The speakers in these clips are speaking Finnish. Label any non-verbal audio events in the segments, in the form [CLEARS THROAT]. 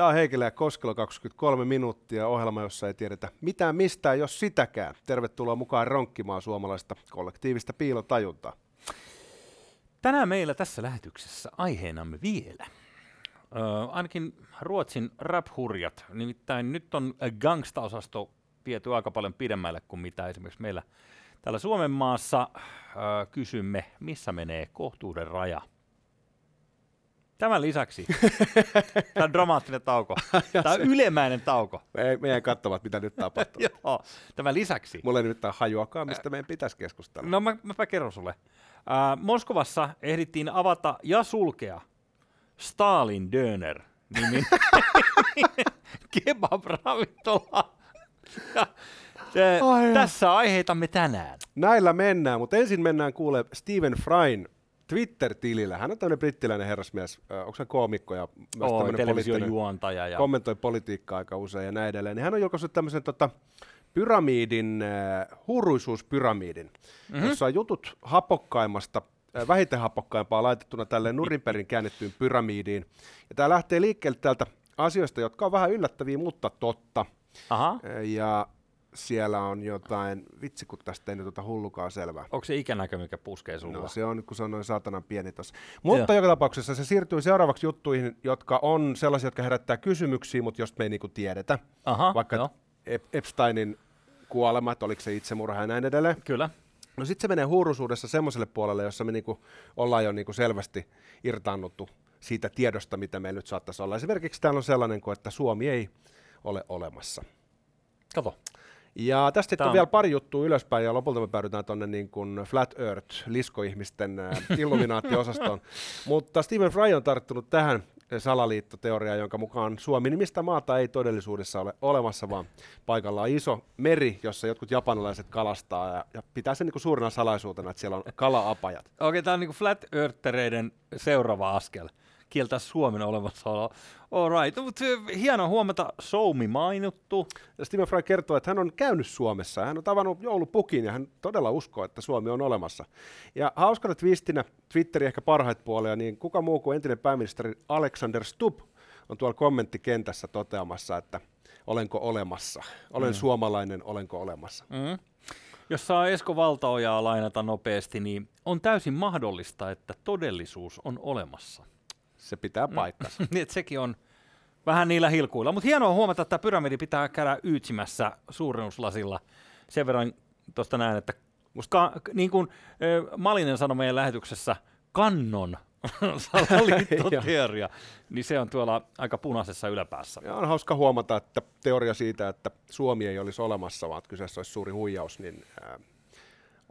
Tämä on Heikilä ja Koskelo 23 minuuttia, ohjelma, jossa ei tiedetä mitään mistään, jos sitäkään. Tervetuloa mukaan ronkkimaan suomalaista kollektiivista piilotajuntaa. Tänään meillä tässä lähetyksessä aiheenamme vielä. Öö, ainakin Ruotsin rap-hurjat. Nimittäin nyt on gangsta-osasto viety aika paljon pidemmälle kuin mitä esimerkiksi meillä täällä Suomen maassa. Öö, kysymme, missä menee kohtuuden raja. Tämän lisäksi, [LAUGHS] tämä on dramaattinen tauko, [LAUGHS] tämä on ylemäinen tauko. Me, meidän katsovat, mitä nyt tapahtuu. [LAUGHS] Joo, tämän lisäksi. Mulla ei nyt hajuakaan, mistä meidän pitäisi keskustella. No mä, mä kerron sulle. Äh, Moskovassa ehdittiin avata ja sulkea Stalin Döner nimin kebab-ravintola. Tässä aiheitamme tänään. Näillä mennään, mutta ensin mennään kuule Stephen Fryn Twitter-tilillä. Hän on tämmöinen brittiläinen herrasmies, onko hän koomikko ja myös Oo, televisiojuontaja. Ja... kommentoi politiikkaa aika usein ja näin edelleen. Niin hän on julkaissut tämmöisen tota, pyramiidin, äh, huuruisuuspyramiidin, mm-hmm. jossa on jutut hapokkaimmasta äh, vähiten hapokkaimpaa laitettuna tälle Nurinperin käännettyyn pyramiidiin. Ja tämä lähtee liikkeelle täältä asioista, jotka on vähän yllättäviä, mutta totta. Aha. Ja siellä on jotain, vitsi kun tästä ei nyt ota hullukaan selvää. Onko se ikänäkö, mikä puskee sulla? No se on, kun se on noin saatanan pieni tossa. Mutta joka tapauksessa se siirtyy seuraavaksi juttuihin, jotka on sellaisia, jotka herättää kysymyksiä, mutta josta me ei niinku tiedetä. Aha, Vaikka joo. Ep- Epsteinin kuolema, että oliko se itsemurha ja näin edelleen. Kyllä. No sitten se menee huuruisuudessa semmoiselle puolelle, jossa me niinku ollaan jo niinku selvästi irtaannuttu siitä tiedosta, mitä meillä nyt saattaisi olla. Esimerkiksi täällä on sellainen kuin, että Suomi ei ole olemassa. Kato. Ja tästä sitten on vielä pari juttua ylöspäin, ja lopulta me päädytään tuonne niin kuin Flat Earth, liskoihmisten [LAUGHS] illuminaattiosastoon. Mutta Stephen Fry on tarttunut tähän salaliittoteoriaan, jonka mukaan Suomi nimistä maata ei todellisuudessa ole olemassa, vaan paikalla on iso meri, jossa jotkut japanilaiset kalastaa, ja, ja pitää sen niin kuin suurena salaisuutena, että siellä on kala-apajat. Okei, tämä on niinku flat earthereiden seuraava askel. Kieltää Suomen olemassaolo. All right. No, mutta hienoa huomata Soumi mainittu. Ja Stephen Fry kertoo, että hän on käynyt Suomessa. Hän on tavannut joulupukin ja hän todella uskoo, että Suomi on olemassa. Ja hauskana twistinä Twitterin ehkä parhaita puolia, niin kuka muu kuin entinen pääministeri Alexander Stubb on tuolla kommenttikentässä toteamassa, että olenko olemassa. Olen mm. suomalainen, olenko olemassa. Mm. Jos saa Esko Valtaojaa lainata nopeasti, niin on täysin mahdollista, että todellisuus on olemassa. Se pitää paikkansa. [LAUGHS] Niin, että sekin on vähän niillä hilkuilla. Mutta hienoa huomata, että pyramidi pitää käydä yytsimässä suurennuslasilla. Sen verran tuosta näen, että musta niin kuin Malinen sanoi meidän lähetyksessä, kannon [LAUGHS] salaliittoteoria, [LAUGHS] niin se on tuolla aika punaisessa yläpäässä. Ja on hauska huomata, että teoria siitä, että Suomi ei olisi olemassa, vaan että kyseessä olisi suuri huijaus, niin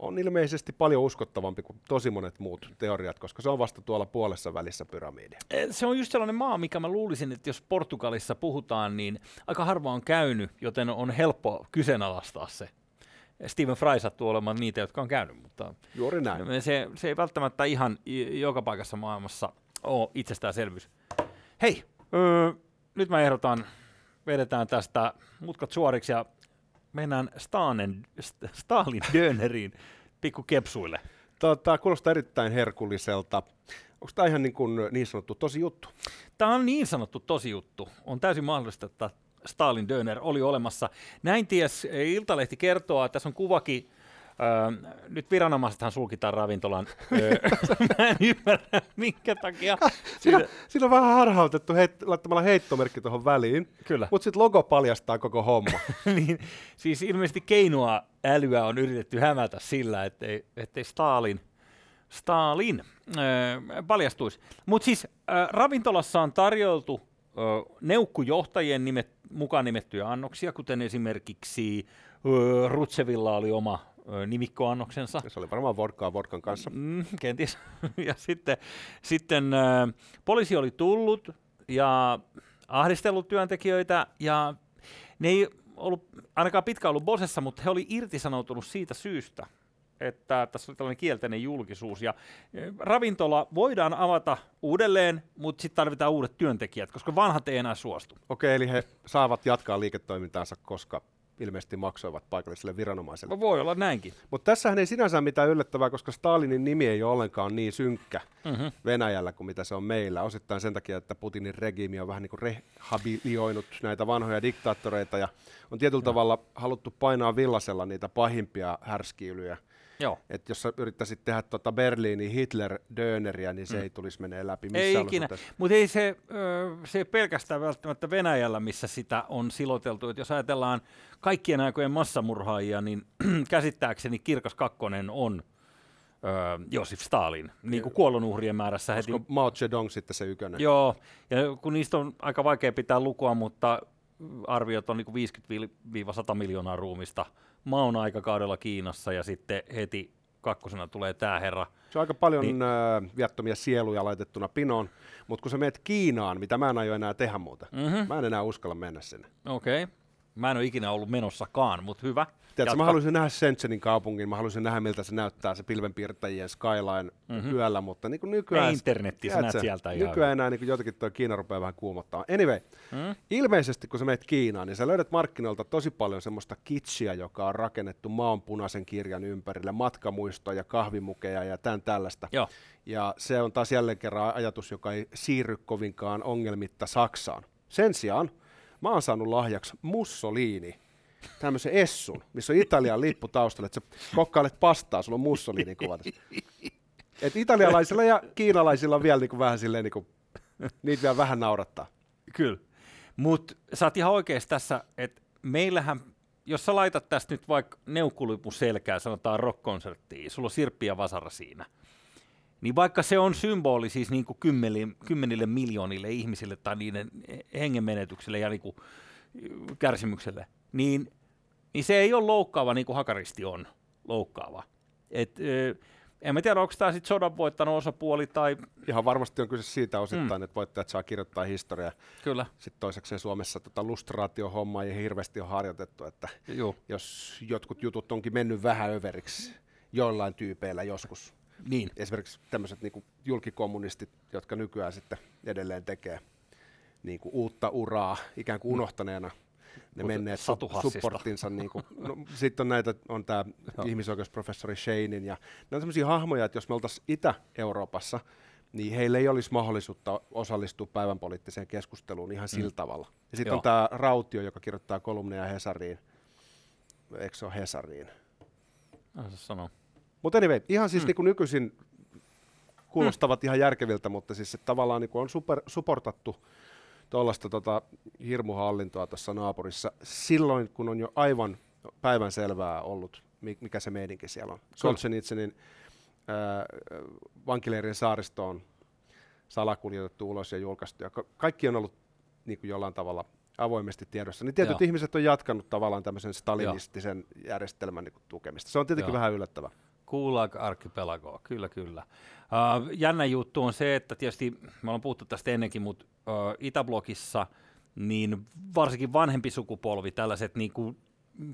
on ilmeisesti paljon uskottavampi kuin tosi monet muut teoriat, koska se on vasta tuolla puolessa välissä pyramidia. Eh, Se on just sellainen maa, mikä mä luulisin, että jos Portugalissa puhutaan, niin aika harva on käynyt, joten on helppo kyseenalaistaa se. Steven Fry sattuu olemaan niitä, jotka on käynyt, mutta Juuri näin. se, se ei välttämättä ihan joka paikassa maailmassa ole itsestäänselvyys. Hei, öö, nyt mä ehdotan, vedetään tästä mutkat suoriksi ja mennään Stanen, St- Stalin Döneriin pikku kepsuille. Tota, kuulostaa erittäin herkulliselta. Onko tämä ihan niin, kuin niin sanottu tosi juttu? Tämä on niin sanottu tosi juttu. On täysin mahdollista, että Stalin Döner oli olemassa. Näin ties Iltalehti kertoo, että tässä on kuvakin. Öö, nyt viranomaisethan sulkitaan ravintolan. Öö, [LAUGHS] mä en ymmärrä, minkä takia. Siinä, Siitä- siinä on vähän harhautettu heit, laittamalla heittomerkki tuohon väliin, Kyllä. mutta sitten logo paljastaa koko homma. [LAUGHS] niin, siis ilmeisesti keinoa älyä on yritetty hämätä sillä, ettei, ettei Stalin, Stalin öö, paljastuisi. Mutta siis öö, ravintolassa on tarjoltu neukkujohtajien nimet, mukaan nimettyjä annoksia, kuten esimerkiksi Rutsevilla oli oma nimikkoannoksensa. se oli varmaan vodkaa vodkan kanssa. Mm, kenties. [LAUGHS] ja sitten, sitten poliisi oli tullut ja ahdistellut työntekijöitä ja ne ei ollut ainakaan pitkään ollut Bosessa, mutta he oli irtisanoutunut siitä syystä, että tässä oli tällainen kielteinen julkisuus. Ja äh, ravintola voidaan avata uudelleen, mutta sitten tarvitaan uudet työntekijät, koska vanhat ei enää suostu. Okei, eli he saavat jatkaa liiketoimintaansa, koska ilmeisesti maksoivat paikalliselle viranomaiselle. No voi olla näinkin. Mutta tässähän ei sinänsä mitään yllättävää, koska Stalinin nimi ei ole ollenkaan niin synkkä Mm-hmm. Venäjällä kuin mitä se on meillä. Osittain sen takia, että Putinin regiimi on vähän niin kuin rehabilioinut näitä vanhoja diktaattoreita ja on tietyllä tavalla haluttu painaa villasella niitä pahimpia härskiilyjä. Joo. Että jos sä yrittäisit tehdä tuota Berliinin Hitler-döneriä, niin se Mm. ei tulisi menee läpi missään Ei ikinä, mutta ei se, se ei pelkästään välttämättä Venäjällä, missä sitä on siloteltu. Et jos ajatellaan kaikkien aikojen massamurhaajia, niin [CLEARS THROAT] käsittääkseni Kirkas Kakkonen on ö, Josif Stalin, niin kuin kuolonuhrien määrässä heti. Olisiko Mao Zedong sitten se ykönen? Joo, ja kun niistä on aika vaikea pitää lukua, mutta arviot on niin 50-100 miljoonaa ruumista maun aikakaudella Kiinassa, ja sitten heti kakkosena tulee tämä herra. Se on aika paljon Niin. niin. äh, viattomia sieluja laitettuna pinoon, mutta kun sä meet Kiinaan, mitä mä en aio enää tehdä muuta, Mm-hmm. mä en enää uskalla mennä sinne. Okei. Okay. Mä en ole ikinä ollut menossakaan, mutta hyvä. Tiedätkö, mä haluaisin nähdä Shenzhenin kaupungin, mä haluaisin nähdä, miltä se näyttää, se pilvenpiirtäjien skyline Mhm. mm-hmm. yöllä, mutta niin kuin nykyään... internetissä näet tiedätkö, sieltä ihan Nykyään enää niin jotenkin tuo Kiina rupeaa vähän kuumottaa. Anyway, Mm? ilmeisesti kun sä meet Kiinaan, niin sä löydät markkinoilta tosi paljon semmoista kitschiä, joka on rakennettu maanpunaisen kirjan ympärille, matkamuistoja, kahvimukeja ja tämän tällaista. Joo. Ja se on taas jälleen kerran ajatus, joka ei siirry kovinkaan ongelmitta Saksaan. Sen sijaan mä oon saanut lahjaksi Mussolini, tämmöisen essun, missä on Italian lippu taustalla, että sä kokkailet pastaa, sulla on Mussolini kuva tässä. Et italialaisilla ja kiinalaisilla on vielä niinku vähän silleen, niinku, niitä vielä vähän naurattaa. Kyllä. Mutta sä oot ihan oikeassa tässä, että meillähän, jos sä laitat tästä nyt vaikka neukkulipun selkää, sanotaan rock-konserttiin, sulla on Sirppi ja Vasara siinä, niin vaikka se on symboli siis niin kuin kymmenille, kymmenille miljoonille ihmisille tai niiden hengenmenetykselle ja niin kuin kärsimykselle, niin, niin se ei ole loukkaava niin kuin Hakaristi on loukkaava. Et, en mä tiedä, onko tämä sitten sodan voittanut osapuoli tai Ihan varmasti on kyse siitä osittain, mm. että voittajat saa kirjoittaa historiaa. kyllä, Sitten toisekseen Suomessa tota lustraatiohommaa ei hirveästi ole harjoitettu, että joo, jos jotkut jutut onkin mennyt vähän överiksi joillain tyypeillä joskus. Niin, Esimerkiksi tämmöiset niin julkikommunistit, jotka nykyään sitten edelleen tekee niin kuin uutta uraa ikään kuin unohtaneena ne menneet Satu su- Hassista. supporttinsa. Niin kuin, no, sitten on näitä, on tämä ihmisoikeusprofessori Shanein ja ne on sellaisia hahmoja, että jos me oltaisiin Itä-Euroopassa, niin heillä ei olisi mahdollisuutta osallistua päivän poliittiseen keskusteluun ihan sillä tavalla. Ja sitten on tämä Rautio, joka kirjoittaa kolumneja Hesariin. Eikö se ole Hesariin? Mä sanoa. Mutta anyway, ihan siis Mm. niin kuin nykyisin kuulostavat mm. ihan järkeviltä, mutta siis että tavallaan niin kuin on super, suportattu tuollaista tota, hirmuhallintoa tuossa naapurissa silloin, kun on jo aivan päivän selvää ollut, mi- mikä se meidänkin siellä on. Solzhenitsynin äh, vankileirin saaristo on salakuljetettu ulos ja julkaistu, ja ka- kaikki on ollut niin kuin jollain tavalla avoimesti tiedossa, niin tietyt Joo. ihmiset on jatkanut tavallaan tämmöisen stalinistisen järjestelmän niin kuin tukemista. Se on tietenkin Joo. vähän yllättävää. Gulag Archipelago, kyllä kyllä. Uh, jännä juttu on se, että tietysti, me ollaan puhuttu tästä ennenkin, mutta uh, Itäblokissa niin varsinkin vanhempi sukupolvi, tällaiset niin kuin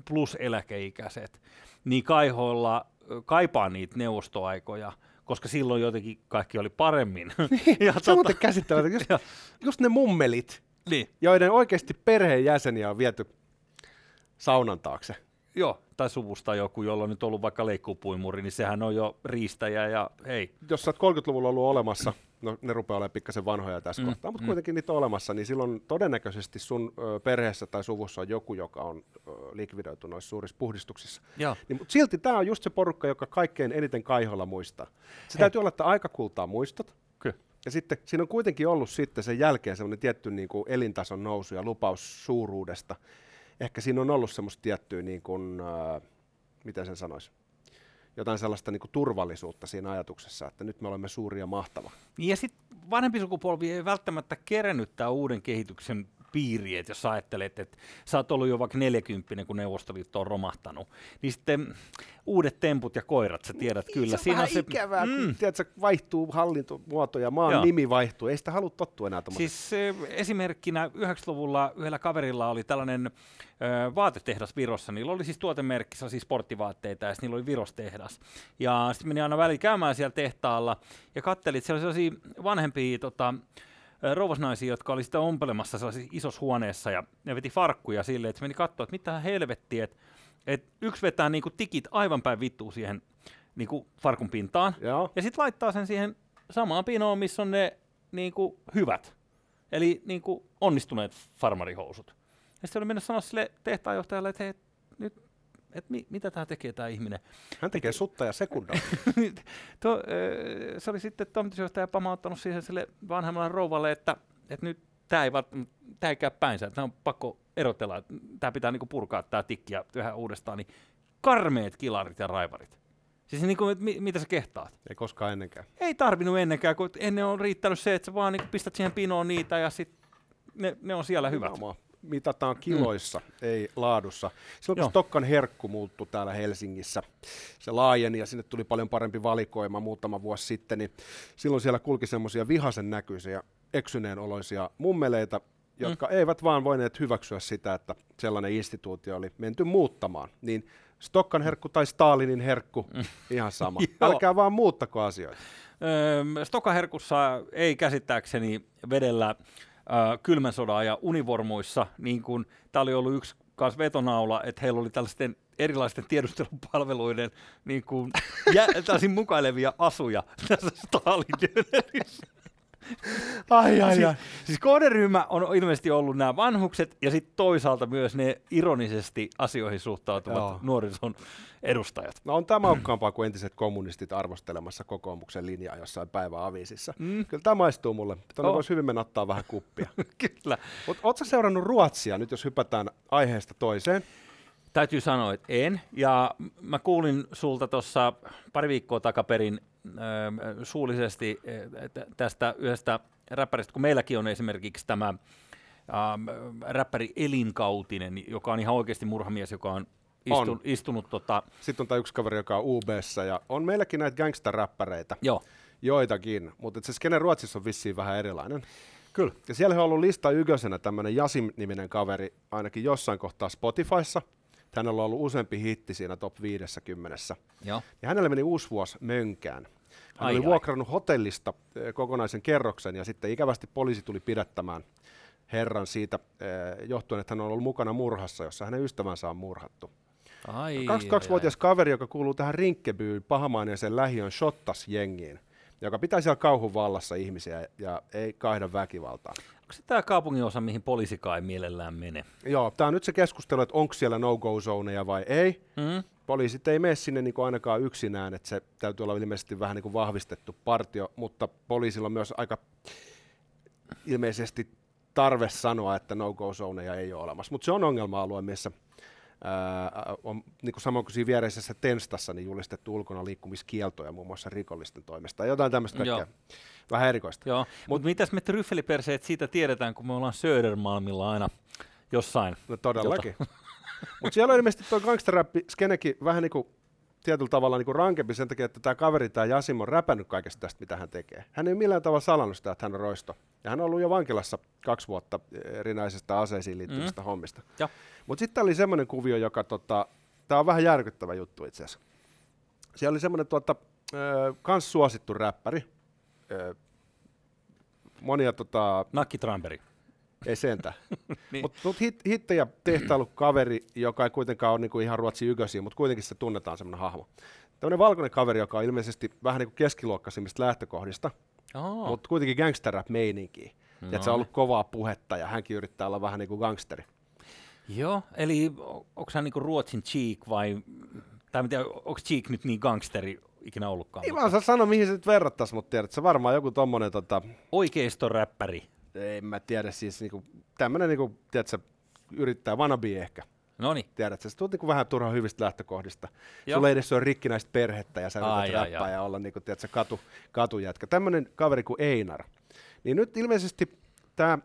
plus-eläkeikäiset, niin kaihoilla ö, kaipaa niitä neuvostoaikoja, koska silloin jotenkin kaikki oli paremmin. [LAUGHS] ja Se on muuten käsittämätöntä. Just, [LAUGHS] just ne mummelit, niin, joiden oikeasti perheenjäseniä on viety saunan taakse. Joo, tai suvusta joku, jolla on nyt ollut vaikka leikkuupuimuri, niin sehän on jo riistäjä ja hei, Jos sä oot 30-luvulla ollut olemassa, no ne rupeaa olemaan pikkasen vanhoja tässä Mm, kohtaa, mutta mm. kuitenkin niitä on olemassa, niin silloin todennäköisesti sun ö, perheessä tai suvussa on joku, joka on ö, likvidoitu noissa suurissa puhdistuksissa. joo, Niin, mutta silti tämä on just se porukka, joka kaikkein eniten kaiholla muistaa. Se Hei. täytyy olla, että aika kultaa muistot, kyllä. Ja sitten siinä on kuitenkin ollut sitten sen jälkeen semmoinen tietty niin kuin elintason nousu ja lupaus suuruudesta. Ehkä siinä on ollut semmoista tiettyä, niin kuin, äh, miten sen sanoisi, jotain sellaista niin kuin turvallisuutta siinä ajatuksessa, että nyt me olemme suuri ja mahtava. Niin ja sitten vanhempi sukupolvi ei välttämättä kerennyt tämän uuden kehityksen piiriin, että jos sä ajattelet, että sä oot ollut jo vaikka 40, kun Neuvostoliitto on romahtanut, niin sitten uudet temput ja koirat, sä tiedät kyllä. se on vähän se, ikävää, mm. kun tiedätkö, vaihtuu hallintomuoto ja maan Joo. nimi vaihtuu. Ei sitä halua tottua enää tuommoiseen. Siis eh, esimerkkinä 90-luvulla yhdellä kaverilla oli tällainen ö, vaatetehdas Virossa. Niillä oli siis tuotemerkki, siis sporttivaatteita ja niillä oli Virostehdas. Ja sitten meni aina väliin käymään siellä tehtaalla ja kattelit, siellä oli sellaisia vanhempia tota, rouvasnaisia, jotka oli sitä ompelemassa sellaisessa isossa huoneessa ja ne veti farkkuja silleen, että se meni katsoa, että mitä helvettiä, että et yksi vetää niinku tikit aivan päin vittuun siihen niinku farkun pintaan Joo. ja sitten laittaa sen siihen samaan pinoon, missä on ne niinku hyvät, eli niinku onnistuneet farmarihousut. Ja sitten oli mennyt sanoa sille tehtaanjohtajalle, että hei, nyt, et mi, mitä tämä tekee tämä ihminen. Hän tekee sutta ja sekundaa. [LAUGHS] Tuo, ö, se oli sitten toimitusjohtaja pamauttanut siihen sille vanhemmalle rouvalle, että, että nyt tämä ei, tää ei käy päinsä, että on pakko erotella, että tämä pitää niinku purkaa tämä tikki ja yhä uudestaan, niin karmeet kilarit ja raivarit. Siis että mi, mitä sä kehtaat? Ei koskaan ennenkään. Ei tarvinnut ennenkään, kun ennen on riittänyt se, että sä vaan niinku pistät siihen pinoon niitä ja sit ne, ne on siellä hyvät. Nimenomaan. Mitataan kiloissa, mm. ei laadussa. Silloin Joo. kun Stokkan herkku muuttui täällä Helsingissä, se laajeni ja sinne tuli paljon parempi valikoima muutama vuosi sitten, niin silloin siellä kulki semmoisia vihasen näköisiä, eksyneen oloisia mummeleita, jotka mm. eivät vaan voineet hyväksyä sitä, että sellainen instituutio oli menty muuttamaan. Niin Stokkan herkku tai Stalinin herkku, ihan sama. [LAUGHS] Älkää vaan muuttako asioita. Öö, Stokaherkussa ei käsittääkseni vedellä kylmän sodan ja univormuissa, niin kuin tämä oli ollut yksi kans vetonaula, että heillä oli tällaisten erilaisten tiedustelupalveluiden niin kuin, jä, mukailevia asuja tässä Stalingradissä. Ai, ai, Siis, siis kohderyhmä on ilmeisesti ollut nämä vanhukset ja sitten toisaalta myös ne ironisesti asioihin suhtautuvat Joo. nuorison edustajat. No on tämä maukkaampaa kuin entiset kommunistit arvostelemassa kokoomuksen linjaa jossain päiväaviisissa. Mm. Kyllä tämä maistuu mulle. Tuonne Oh. voisi hyvin mennä ottaa vähän kuppia. [LAUGHS] Kyllä. Mutta ootko seurannut Ruotsia, nyt jos hypätään aiheesta toiseen? Täytyy sanoa, että en. Ja mä kuulin sulta tuossa pari viikkoa takaperin ö, suullisesti tä- tästä yhdestä räppäristä, kun meilläkin on esimerkiksi tämä ähm, räppäri Elinkautinen, joka on ihan oikeasti murhamies, joka on, istu, On. istunut tota, Sitten on tämä yksi kaveri, joka on UBssä, ja on meilläkin näitä gangster-räppäreitä, joo, joitakin, mutta se skene Ruotsissa on vissiin vähän erilainen. kyllä. Ja siellä on ollut lista ykkösenä tämmöinen Jasim-niminen kaveri, ainakin jossain kohtaa Spotifyssa. Hänellä on ollut useampi hitti siinä top 50. Joo. Ja hänelle meni uusi vuosi mönkään. Hän Ai oli ai. vuokrannut hotellista eh, kokonaisen kerroksen ja sitten ikävästi poliisi tuli pidättämään herran siitä eh, johtuen, että hän on ollut mukana murhassa, jossa hänen ystävänsä on murhattu. Ai, 22-vuotias kaveri, joka kuuluu tähän Rinkkebyyn pahamaineeseen lähiön shottas jengiin, joka pitää siellä kauhun vallassa ihmisiä ja ei kaihda väkivaltaa. Onko se tämä kaupungin osa, mihin poliisikaan ei mielellään mene? Joo, tämä on nyt se keskustelu, että onko siellä no-go-zoneja vai ei. Mm? Poliisit ei mene sinne niin kuin ainakaan yksinään, että se täytyy olla ilmeisesti vähän niin kuin vahvistettu partio, mutta poliisilla on myös aika ilmeisesti tarve sanoa, että no-go-zoneja ei ole olemassa. Mutta se on ongelma-alue, missä on niin kuin samoin kuin siinä viereisessä Tenstassa niin julistettu ulkona liikkumiskieltoja muun muassa rikollisten toimesta. Jotain tämmöistä Joo. kaikkea vähän erikoista. Joo, mutta mitäs me tryffeliperseet siitä tiedetään, kun me ollaan Södermalmilla aina jossain. No todellakin. Mutta siellä on ilmeisesti tuo gangsterrappi skenekin vähän niin kuin tietyllä tavalla niin kuin rankempi sen takia, että tämä kaveri, tämä Jasim, on räpännyt kaikesta tästä, mitä hän tekee. Hän ei millään tavalla salannut sitä, että hän on roisto. Ja hän on ollut jo vankilassa kaksi vuotta erinäisistä aseisiin liittyvistä mm. hommista. Mutta sitten oli semmoinen kuvio, joka, tota, tämä on vähän järkyttävä juttu itse asiassa. Siellä oli semmoinen tuota, ö, kans suosittu räppäri. Ö, monia tota, Nakki Tramperi. Ei sentään. [LAUGHS] Niin. Mutta mut hit, hittejä tehtailu kaveri, joka ei kuitenkaan ole niinku ihan Ruotsin ykösiä, mutta kuitenkin se tunnetaan semmoinen hahmo. Tämmöinen valkoinen kaveri, joka on ilmeisesti vähän niin kuin keskiluokkaisimmista lähtökohdista, Oh. mutta kuitenkin gangster rap meininkiä. No. Että se on ollut kovaa puhetta ja hänkin yrittää olla vähän niin kuin gangsteri. Joo, eli onko hän niinku Ruotsin Cheek vai, tai mitä, onko Cheek nyt niin gangsteri ikinä ollutkaan? Ei vaan saa sanoa, mihin se nyt verrattaisi, mutta tiedät, se varmaan joku tommonen, tota, Oikeistoräppäri. En mä tiedä, siis niinku, tämmönen niinku, tiedätkö, yrittää wannabe ehkä. No niin. Tiedät, sä tulet niinku vähän turhan hyvistä lähtökohdista. Joo. Sulla ei edes ole rikkinäistä perhettä ja sä Ai, yrität räppää ja olla niinku, tiedätkö, katu, katujätkä. Tämmöinen kaveri kuin Einar. Niin nyt ilmeisesti tämä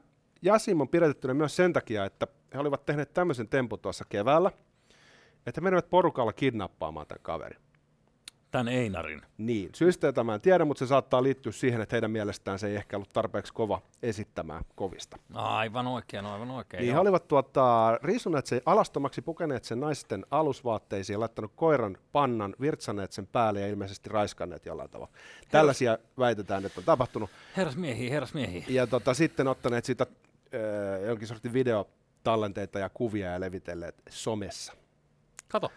Jasim on pidätettynä myös sen takia, että he olivat tehneet tämmöisen tempun tuossa keväällä, että he menivät porukalla kidnappaamaan tämän kaverin. Tämän Einarin. Niin, syystä jota mä en tiedä, mutta se saattaa liittyä siihen, että heidän mielestään se ei ehkä ollut tarpeeksi kova esittämään kovista. Aivan oikein, aivan oikein. Niin he olivat tuota, riisuneet sen alastomaksi, pukeneet sen naisten alusvaatteisiin, laittanut koiran pannan, virtsaneet sen päälle ja ilmeisesti raiskanneet jollain tavalla. Tällaisia väitetään, että on tapahtunut. Herrasmiehiä, herrasmiehiä. Ja tota, sitten ottaneet siitä äh, jonkin sortin videotallenteita ja kuvia ja levitelleet somessa. Kato.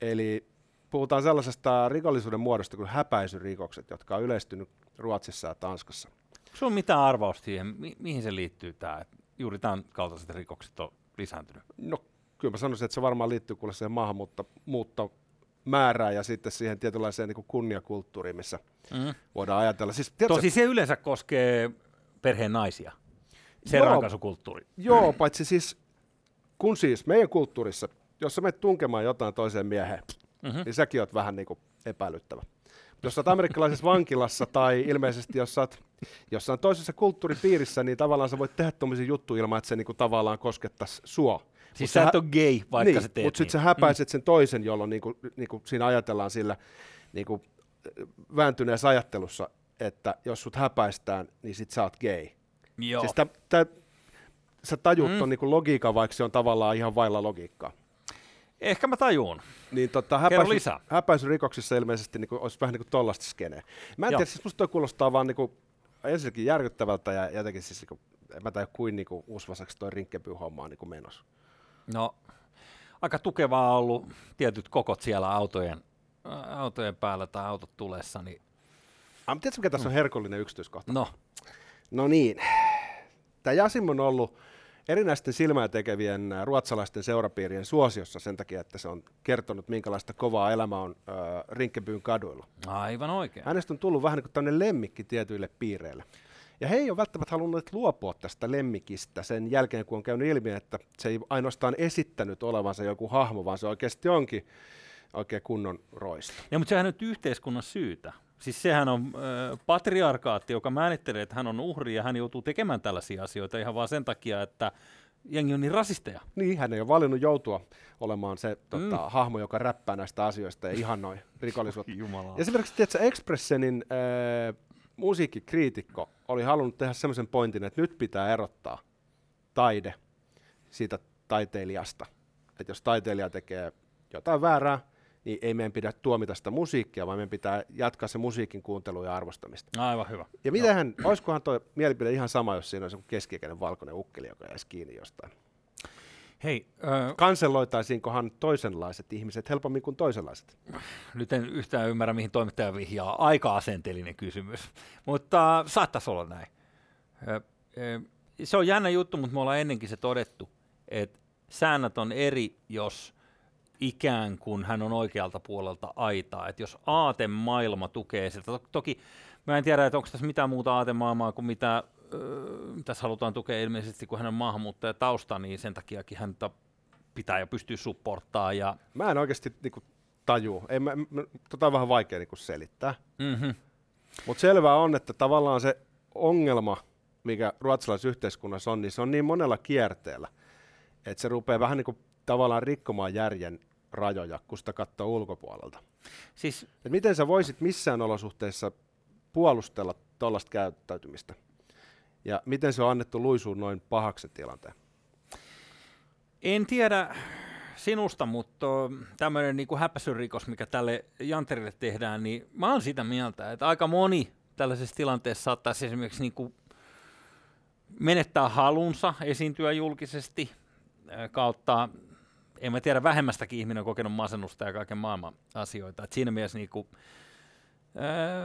Eli puhutaan sellaisesta rikollisuuden muodosta kuin häpäisyrikokset, jotka on yleistynyt Ruotsissa ja Tanskassa. Sun mitään arvausta siihen, mi- mihin se liittyy tämä, juuri tämän kaltaiset rikokset on lisääntynyt? No, kyllä mä sanoisin, että se varmaan liittyy kuule siihen maahanmuutto määrään ja sitten siihen tietynlaiseen niin kunniakulttuuriin, missä Mm. voidaan ajatella. Siis, tiedätkö, Tosi se yleensä koskee perheen naisia. Se Joo. rankaisukulttuuri. Joo, paitsi siis, kun siis meidän kulttuurissa, jos sä menet tunkemaan jotain toiseen mieheen, Mhm. niin säkin oot vähän niin kuin epäilyttävä. Jos oot amerikkalaisessa vankilassa tai ilmeisesti jos oot jossain toisessa kulttuuripiirissä, niin tavallaan sä voit tehdä tommosia juttuja ilman, että se niinku tavallaan koskettaisi sua. Siis Mut sä et ole gay, vaikka niin, sä teet Mutta sitten niin. sä häpäiset sen toisen, jolloin niinku, niinku siinä ajatellaan sillä niinku, vääntyneessä ajattelussa, että jos sut häpäistään, niin sit sä oot gay. Joo. Siis tä, tä, sä tajut Mm. ton niinku logiikan, vaikka se on tavallaan ihan vailla logiikkaa. Ehkä mä tajuun. Niin tota, häpäisy, lisää. häpäisyrikoksissa ilmeisesti niinku, olisi vähän niin kuin tollaista skeneä. Mä en Joo. tiedä, siis musta toi kuulostaa vaan niinku, ensinnäkin järkyttävältä ja jotenkin siis niinku, en mä tiedä kuin niinku usvasaksi toi rinkkepyy homma on niinku menossa. No, aika tukevaa on ollut tietyt kokot siellä autojen, ä, autojen päällä tai autot tulessa, niin Ah, tiedätkö, mikä tässä on herkullinen yksityiskohta? no, No niin. Tämä Jasim on ollut erinäisten silmää tekevien ä, ruotsalaisten seurapiirien suosiossa sen takia, että se on kertonut, minkälaista kovaa elämä on äh, Rinkkepyyn kaduilla. aivan oikein. Hänestä on tullut vähän niin kuin tämmöinen lemmikki tietyille piireille. Ja he ei ole välttämättä halunneet luopua tästä lemmikistä sen jälkeen, kun on käynyt ilmi, että se ei ainoastaan esittänyt olevansa joku hahmo, vaan se oikeasti onkin oikein kunnon roista. Ja, mutta sehän on nyt yhteiskunnan syytä. Siis sehän on ö, patriarkaatti, joka määrittelee, että hän on uhri ja hän joutuu tekemään tällaisia asioita ihan vaan sen takia, että jengi on niin rasisteja. Niin, hän ei ole valinnut joutua olemaan se tota, mm. hahmo, joka räppää näistä asioista ja ihannoi [LAUGHS] rikollisuutta. Jumala. Esimerkiksi, tiedätkö, Expressenin äh, musiikkikriitikko oli halunnut tehdä semmoisen pointin, että nyt pitää erottaa taide siitä taiteilijasta. Että jos taiteilija tekee jotain väärää, niin ei meidän pidä tuomita sitä musiikkia, vaan meidän pitää jatkaa se musiikin kuuntelua ja arvostamista. Aivan hyvä. Ja mitähän, olisikohan tuo mielipide ihan sama, jos siinä olisi joku keski-ikäinen valkoinen ukkeli, joka jäisi kiinni jostain? Hei, ö, Kanselloitaisiinkohan toisenlaiset ihmiset helpommin kuin toisenlaiset? nyt en yhtään ymmärrä, mihin toimittaja vihjaa. Aika asenteellinen kysymys, mutta saattaisi olla näin. Se on jännä juttu, mutta me ollaan ennenkin se todettu, että säännöt on eri, jos ikään kuin hän on oikealta puolelta aitaa. Että jos aatemaailma tukee sitä, to- toki mä en tiedä, että onko tässä mitään muuta aatemaailmaa kuin mitä öö, tässä halutaan tukea ilmeisesti, kun hän on maahanmuuttaja tausta, niin sen takiakin häntä pitää ja pystyy supporttaa. Ja, Mä en oikeasti niinku, tajuu. Ei, mä, mä, tota on vähän vaikea niinku, selittää. mm-hmm. Mutta selvää on, että tavallaan se ongelma, mikä ruotsalaisessa yhteiskunnassa on, niin se on niin monella kierteellä, että se rupeaa vähän niin kuin tavallaan rikkomaan järjen rajoja, kun sitä katsoo ulkopuolelta. Siis Et miten sä voisit missään olosuhteissa puolustella tuollaista käyttäytymistä? Ja miten se on annettu luisuun noin pahaksi tilanteen? En tiedä sinusta, mutta tämmöinen niin häpäisyrikos, mikä tälle Janterille tehdään, niin mä oon sitä mieltä, että aika moni tällaisessa tilanteessa saattaisi esimerkiksi niin kuin menettää halunsa esiintyä julkisesti kautta, en mä tiedä, vähemmästäkin ihminen on kokenut masennusta ja kaiken maailman asioita. Et siinä mielessä niin kuin,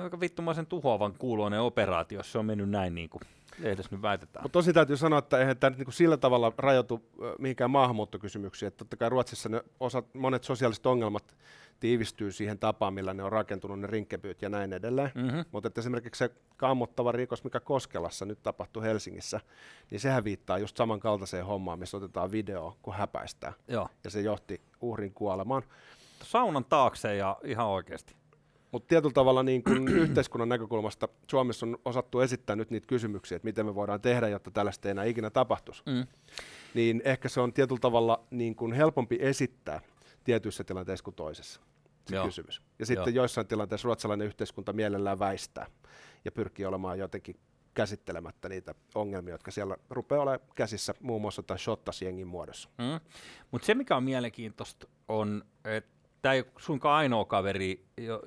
aika vittumaisen tuhoavan kuuloinen operaatio, jos se on mennyt näin niin kuin edes nyt väitetään. Mutta tosi täytyy sanoa, että eihän tämä niinku sillä tavalla rajoitu mihinkään maahanmuuttokysymyksiin. Että totta kai Ruotsissa ne osat, monet sosiaaliset ongelmat tiivistyy siihen tapaan, millä ne on rakentunut ne rinkkepyyt ja näin edelleen. Mm-hmm. Mutta että esimerkiksi se kammottava rikos, mikä Koskelassa nyt tapahtui Helsingissä, niin sehän viittaa just samankaltaiseen hommaan, missä otetaan video, kun häpäistää. Joo. Ja se johti uhrin kuolemaan. Saunan taakse ja ihan oikeasti. Mutta tietyllä tavalla niin kun [CLEARS THROAT] yhteiskunnan näkökulmasta Suomessa on osattu esittää nyt niitä kysymyksiä, että miten me voidaan tehdä, jotta tällaista ei enää ikinä tapahtuisi. Mm. Niin ehkä se on tietyllä tavalla niin kun helpompi esittää tietyissä tilanteissa kuin toisessa. se Joo. kysymys. Ja sitten Joo. joissain tilanteissa ruotsalainen yhteiskunta mielellään väistää ja pyrkii olemaan jotenkin käsittelemättä niitä ongelmia, jotka siellä rupeaa olemaan käsissä muun muassa tämän shottasjengin muodossa. Mm. Mutta se, mikä on mielenkiintoista, on, että tämä ei ole suinkaan ainoa kaveri, jo,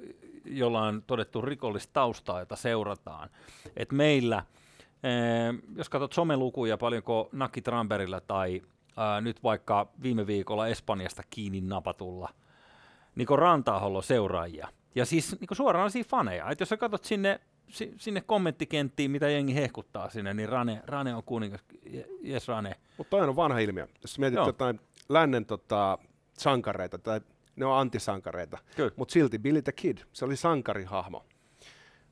jolla on todettu rikollista taustaa, jota seurataan. Et meillä, ee, jos katsot somelukuja, paljonko Naki Tramberilla tai ää, nyt vaikka viime viikolla Espanjasta kiinni napatulla Niko Rantaholla on seuraajia. Ja siis niin suoraan siinä faneja. Et jos sä katsot sinne, si, sinne kommenttikenttiin, mitä jengi hehkuttaa sinne, niin Rane, Rane on kuningas. Je- Jes Rane. Mutta toi on vanha ilmiö. Jos mietit Joo. jotain lännen tota, sankareita, tai ne on antisankareita, mutta silti Billy the Kid, se oli sankarihahmo.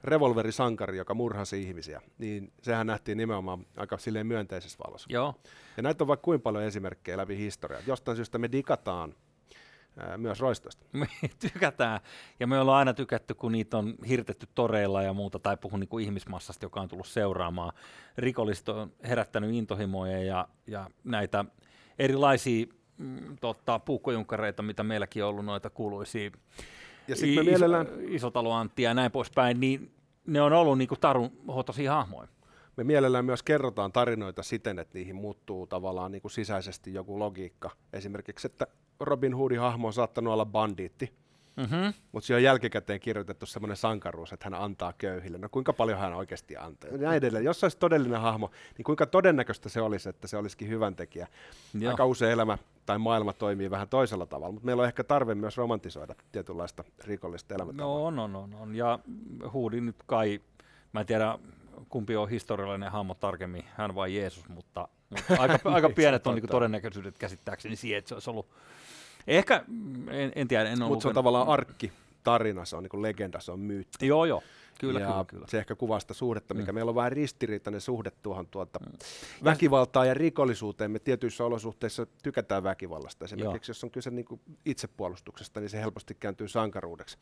Revolverisankari, joka murhasi ihmisiä, niin sehän nähtiin nimenomaan aika silleen myönteisessä valossa. Joo. Ja näitä on vaikka kuinka paljon esimerkkejä läpi historiaa. Jostain syystä me digataan myös roistoista. [LAUGHS] me tykätään, ja me ollaan aina tykätty, kun niitä on hirtetty toreilla ja muuta, tai puhun niin kuin ihmismassasta, joka on tullut seuraamaan. Rikollista on herättänyt intohimoja ja, ja näitä erilaisia mm, tota, puukkojunkkareita, mitä meilläkin on ollut, noita kuuluisia Ja sitten me mielellään, Isotalo Antti ja näin poispäin, niin ne on ollut niin tarun hotoisia hahmoja. me mielellään myös kerrotaan tarinoita siten, että niihin muuttuu tavallaan niin kuin sisäisesti joku logiikka. Esimerkiksi, että Robin Hoodin hahmo on saattanut olla bandiitti, Mm-hmm. mutta siinä on jälkikäteen kirjoitettu semmoinen sankaruus, että hän antaa köyhille. No kuinka paljon hän oikeasti antaa? Ja näin edelleen. Jos se olisi todellinen hahmo, niin kuinka todennäköistä se olisi, että se olisikin hyvän tekijä. Joo. Aika usein elämä tai maailma toimii vähän toisella tavalla, mutta meillä on ehkä tarve myös romantisoida tietynlaista rikollista elämäntapaa. No on, on, on, on. Ja Huudi nyt kai, mä en tiedä kumpi on historiallinen hahmo tarkemmin, hän vai Jeesus, mutta, mutta aika, [LAUGHS] aika pienet on niin todennäköisyydet käsittääkseni siihen, että se olisi ollut. Ehkä, mm, en, en tiedä, en ole Mutta se on tavallaan arkki, tarina, se on niin legenda, se on myytti. Joo, joo. Kyllä, ja kyllä, kyllä. se ehkä kuvaa sitä suhdetta, mikä Mm. meillä on vähän ristiriitainen suhde tuohon tuota, väkivaltaan ja rikollisuuteen. Me tietyissä olosuhteissa tykätään väkivallasta. Esimerkiksi jos on kyse niin kuin itsepuolustuksesta, niin se helposti kääntyy sankaruudeksi.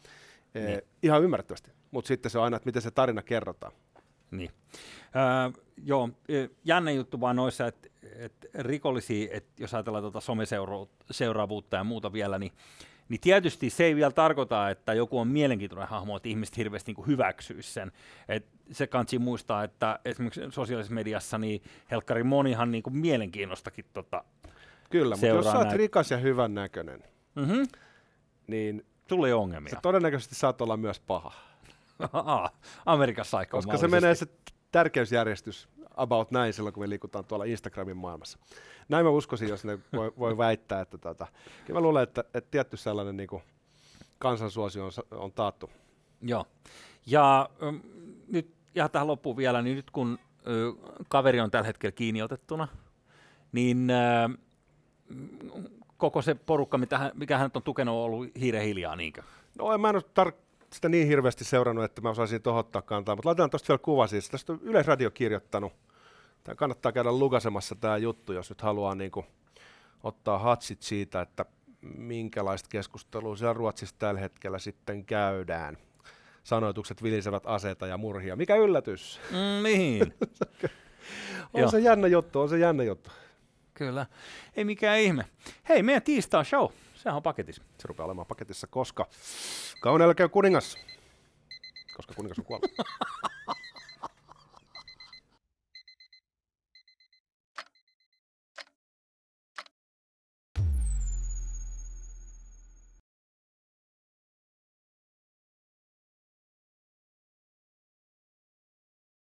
Niin. Eh, ihan ymmärrettävästi, mutta sitten se on aina, että miten se tarina kerrotaan. Niin. Öö, joo, jännä juttu vaan noissa, että et rikollisia, että jos ajatellaan tuota someseuraavuutta ja muuta vielä, niin, niin tietysti se ei vielä tarkoita, että joku on mielenkiintoinen hahmo, että ihmiset hirveästi niin hyväksyisi sen. Et se kansi muistaa, että esimerkiksi sosiaalisessa mediassa niin helkkari monihan niin kuin mielenkiinnostakin tota, Kyllä, mutta jos sä oot rikas ja hyvän näköinen, mm-hmm, niin tulee sä ongelmia. todennäköisesti saat olla myös paha. Amerikassa aika Koska se menee se tärkeysjärjestys about näin silloin, kun me liikutaan tuolla Instagramin maailmassa. Näin mä uskoisin, jos ne voi, voi väittää, että tota, kyllä mä luulen, että, että tietty sellainen niin kuin kansansuosio on, on taattu. Joo. Ja ähm, nyt ihan tähän loppuun vielä, niin nyt kun ö, kaveri on tällä hetkellä kiinni otettuna, niin äh, koko se porukka, mitä hän, mikä hän on tukenut, on ollut hiiren hiljaa, niinkö? No en mä en ole tar- sitä niin hirveästi seurannut, että mä osaisin tuohon kantaa, mutta laitetaan tuosta vielä kuva siis. Tästä on Yleisradio kirjoittanut. Tämä kannattaa käydä lukasemassa tämä juttu, jos nyt haluaa niin kuin, ottaa hatsit siitä, että minkälaista keskustelua siellä Ruotsissa tällä hetkellä sitten käydään. Sanoitukset vilisevät aseita ja murhia. Mikä yllätys? Mm, niin, [LAUGHS] On Joo. se jännä juttu, on se jännä juttu. kyllä. Ei mikään ihme. Hei, meidän tiistai show, sehän on paketissa. Se rupeaa olemaan paketissa, koska kauneella käy kuningas. Koska kuningas on kuollut. [LAUGHS]